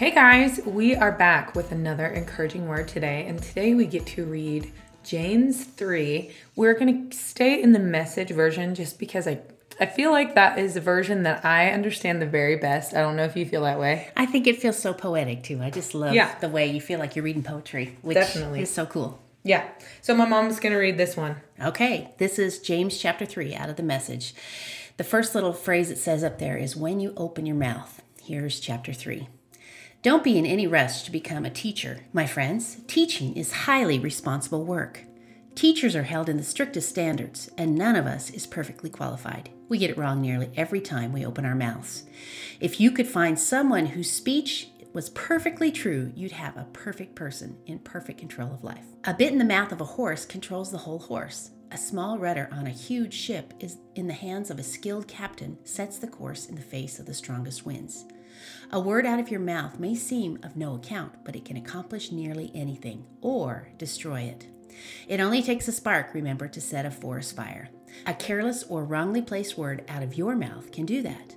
Hey guys, we are back with another encouraging word today, and today we get to read James 3. We're going to stay in the message version just because I I feel like that is a version that I understand the very best. I don't know if you feel that way. I think it feels so poetic too. I just love Yeah. the way you feel like you're reading poetry, which Definitely. is so cool. Yeah. So my mom's going to read this one. Okay, this is James chapter 3 out of the message. The first little phrase it says up there is when you open your mouth. Here's chapter 3. Don't be in any rush to become a teacher, my friends. Teaching is highly responsible work. Teachers are held in the strictest standards, and none of us is perfectly qualified. We get it wrong nearly every time we open our mouths. If you could find someone whose speech was perfectly true, you'd have a perfect person in perfect control of life. A bit in the mouth of a horse controls the whole horse. A small rudder on a huge ship is in the hands of a skilled captain sets the course in the face of the strongest winds. A word out of your mouth may seem of no account, but it can accomplish nearly anything or destroy it. It only takes a spark, remember, to set a forest fire. A careless or wrongly placed word out of your mouth can do that.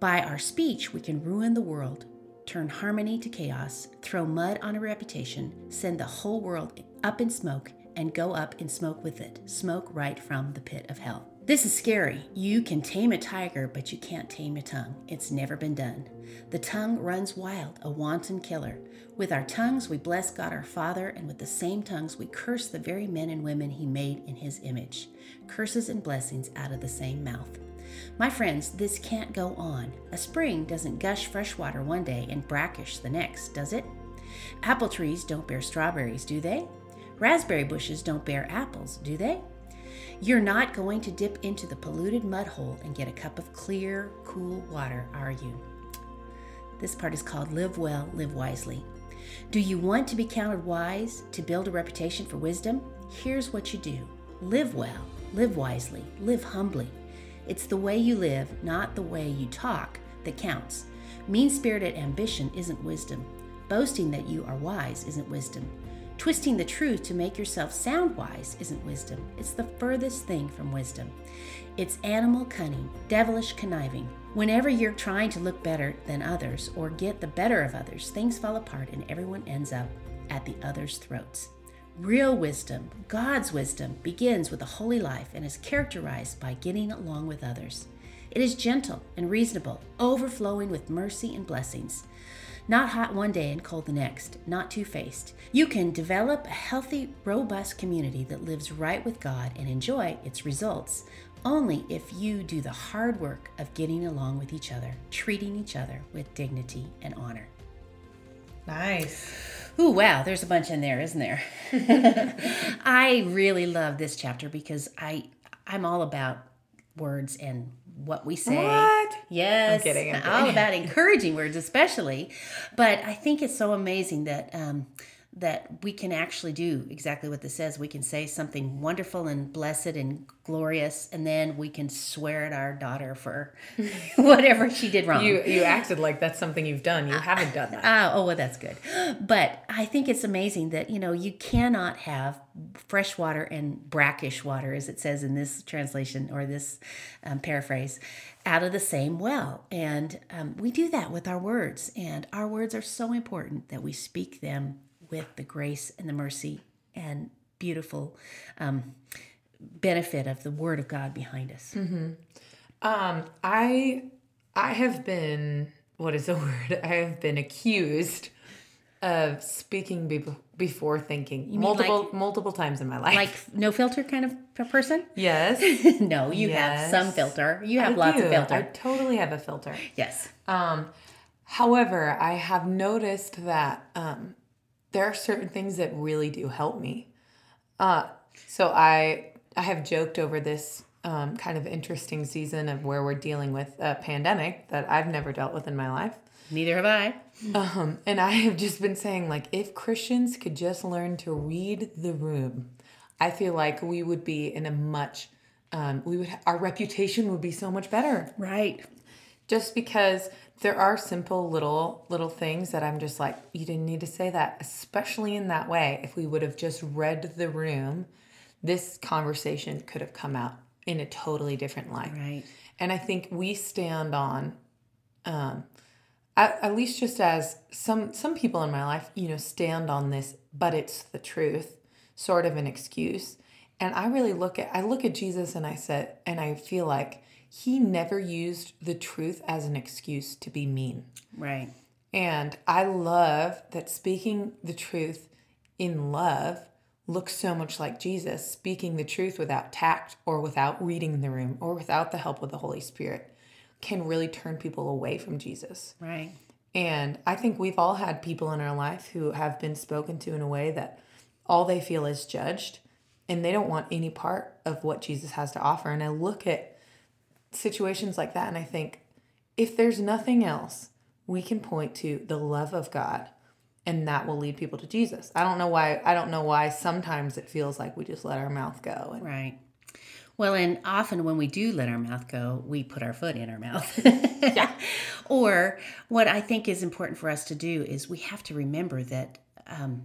By our speech, we can ruin the world, turn harmony to chaos, throw mud on a reputation, send the whole world up in smoke, and go up in smoke with it. Smoke right from the pit of hell. This is scary. You can tame a tiger, but you can't tame a tongue. It's never been done. The tongue runs wild, a wanton killer. With our tongues, we bless God our Father, and with the same tongues, we curse the very men and women He made in His image. Curses and blessings out of the same mouth. My friends, this can't go on. A spring doesn't gush fresh water one day and brackish the next, does it? Apple trees don't bear strawberries, do they? Raspberry bushes don't bear apples, do they? You're not going to dip into the polluted mud hole and get a cup of clear, cool water, are you? This part is called Live Well, Live Wisely. Do you want to be counted wise, to build a reputation for wisdom? Here's what you do live well, live wisely, live humbly. It's the way you live, not the way you talk, that counts. Mean spirited ambition isn't wisdom. Boasting that you are wise isn't wisdom. Twisting the truth to make yourself sound wise isn't wisdom. It's the furthest thing from wisdom. It's animal cunning, devilish conniving. Whenever you're trying to look better than others or get the better of others, things fall apart and everyone ends up at the other's throats. Real wisdom, God's wisdom, begins with a holy life and is characterized by getting along with others. It is gentle and reasonable, overflowing with mercy and blessings. Not hot one day and cold the next, not two faced. You can develop a healthy, robust community that lives right with God and enjoy its results only if you do the hard work of getting along with each other, treating each other with dignity and honor. Nice. Ooh, wow, there's a bunch in there, isn't there? I really love this chapter because I I'm all about words and what we say. What? Yes. I'm kidding, I'm all kidding. about encouraging words especially. But I think it's so amazing that um that we can actually do exactly what this says. We can say something wonderful and blessed and glorious, and then we can swear at our daughter for whatever she did wrong. You you acted like that's something you've done. You haven't done that. Ah, oh, well, that's good. But I think it's amazing that, you know, you cannot have fresh water and brackish water, as it says in this translation or this um, paraphrase, out of the same well. And um, we do that with our words. And our words are so important that we speak them with the grace and the mercy and beautiful um, benefit of the word of God behind us. Um, I I have been what is the word? I have been accused of speaking be- before thinking multiple like- multiple times in my life. Like no filter kind of person? yes, no, you have some filter. You have I lots of filter. I totally have a filter. yes. Um, however, I have noticed that um, there are certain things that really do help me. Uh, so I I have joked over this um, kind of interesting season of where we're dealing with a pandemic that I've never dealt with in my life. Neither have I. Um, and I have just been saying, like, if Christians could just learn to read the room, I feel like we would be in a much, um, we would, our reputation would be so much better. Right. Just because there are simple little, little things that I'm just like, you didn't need to say that, especially in that way. If we would have just read the room, this conversation could have come out in a totally different light. Right. And I think we stand on, um, at, at least just as some some people in my life, you know, stand on this, but it's the truth, sort of an excuse. And I really look at I look at Jesus and I said and I feel like he never used the truth as an excuse to be mean. Right. And I love that speaking the truth in love looks so much like Jesus, speaking the truth without tact or without reading the room or without the help of the Holy Spirit can really turn people away from Jesus. Right. And I think we've all had people in our life who have been spoken to in a way that all they feel is judged and they don't want any part of what Jesus has to offer. And I look at situations like that and I think if there's nothing else, we can point to the love of God and that will lead people to Jesus. I don't know why I don't know why sometimes it feels like we just let our mouth go. And, Right. Well, and often when we do let our mouth go, we put our foot in our mouth. Yeah. Or what I think is important for us to do is we have to remember that um,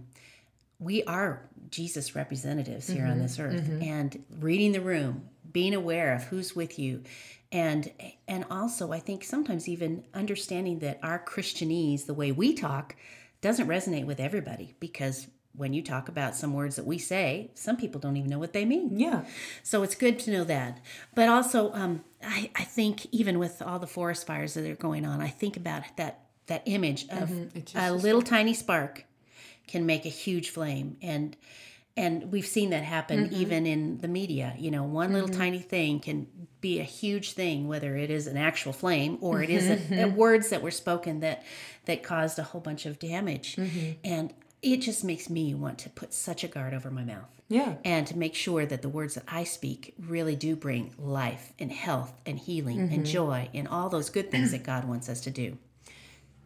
we are Jesus representatives here on this earth, and reading the room, being aware of who's with you, and and also I think sometimes even understanding that our Christianese, the way we talk, doesn't resonate with everybody because when you talk about some words that we say, some people don't even know what they mean. yeah. So it's good to know that. But also, um, I, I think even with all the forest fires that are going on, I think about that that image of just a little tiny spark can make a huge flame, and and we've seen that happen mm-hmm. even in the media. You know, one little mm-hmm. tiny thing can be a huge thing, whether it is an actual flame or it is a, mm-hmm. a words that were spoken that that caused a whole bunch of damage, and it just makes me want to put such a guard over my mouth Yeah. and to make sure that the words that I speak really do bring life and health and healing Mm-hmm. and joy and all those good things that God wants us to do.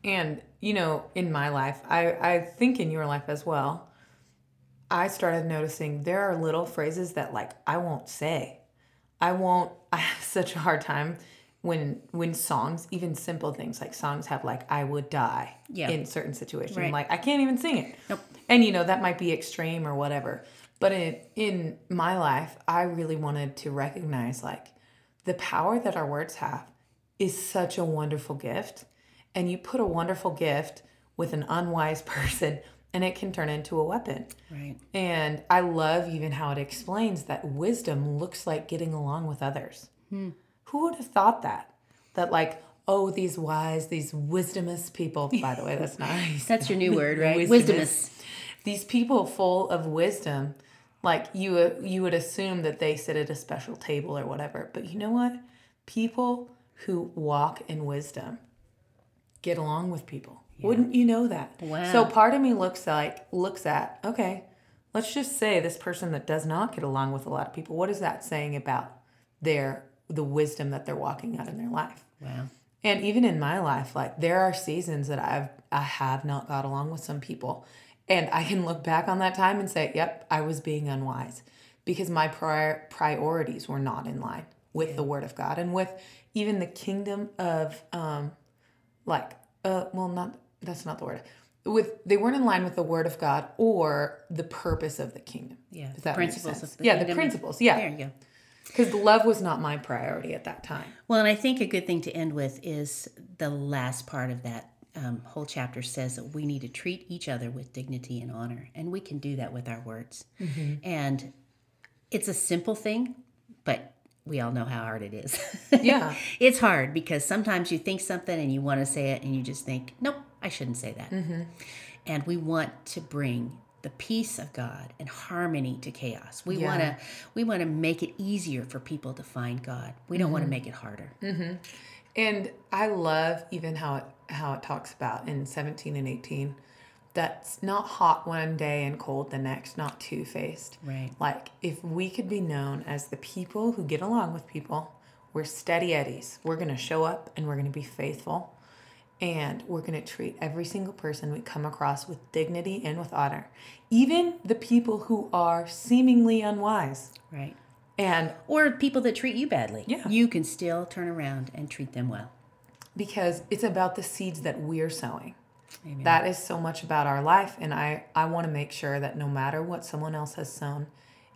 And you know, in my life, I I think in your life as well, I started noticing there are little phrases that like I won't say. I won't I have such a hard time when when songs, even simple things like songs have like I would die Yeah. in certain situations. Right. Like I can't even sing it. Nope. And you know, that might be extreme or whatever. But in in my life, I really wanted to recognize like the power that our words have is such a wonderful gift. And you put a wonderful gift with an unwise person and it can turn into a weapon. Right. And I love even how it explains that wisdom looks like getting along with others. Hmm. Who would have thought that? That, like, oh, these wise, these wisdomous people, by the way, that's nice. That's your new word, right? Wisdomous. Wisdomous. These people full of wisdom, like you, you would assume that they sit at a special table or whatever. But you know what? People who walk in wisdom get along with people. Wouldn't you know that? Wow. So part of me looks like looks at okay, let's just say this person that does not get along with a lot of people. What is that saying about their the wisdom that they're walking out in their life? Wow. And even in my life, like there are seasons that I've I have not got along with some people. And I can look back on that time and say, yep, I was being unwise because my prior priorities were not in line with the word of God and with even the kingdom of um like uh well not that's not the word. With they weren't in line with the word of God or the purpose of the kingdom. Yeah. Does that principles of the yeah, the principles. Yeah. There you go. Because love was not my priority at that time. Well, and I think a good thing to end with is the last part of that um, whole chapter says that we need to treat each other with dignity and honor, and we can do that with our words. And it's a simple thing, but we all know how hard it is. Yeah. it's hard because sometimes you think something and you want to say it, and you just think, nope, I shouldn't say that. Mm-hmm. And we want to bring the peace of God and harmony to chaos. We Yeah. want to we want to make it easier for people to find God. We don't want to mm-hmm. make it harder. Mm-hmm. And I love even how it how it talks about in 17 and 18 that's not hot one day and cold the next, not two faced. Right. Like if we could be known as the people who get along with people, we're steady eddies. We're gonna show up and we're gonna be faithful. And we're going to treat every single person we come across with dignity and with honor, even the people who are seemingly unwise. Right. And Or people that treat you badly. Yeah. You can still turn around and treat them well. because it's about the seeds that we're sowing. Amen. That is so much about our life. And I, I want to make sure that no matter what someone else has sown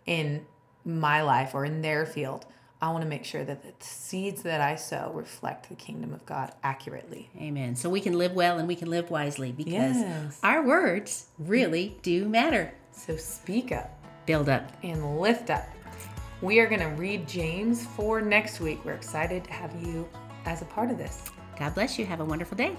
in my life or in their field, I want to make sure that the seeds that I sow reflect the kingdom of God accurately. Amen. So we can live well and we can live wisely because Yes. our words really do matter. So speak up Build up. and lift up. We are going to read James for next week. We're excited to have you as a part of this. God bless you. Have a wonderful day.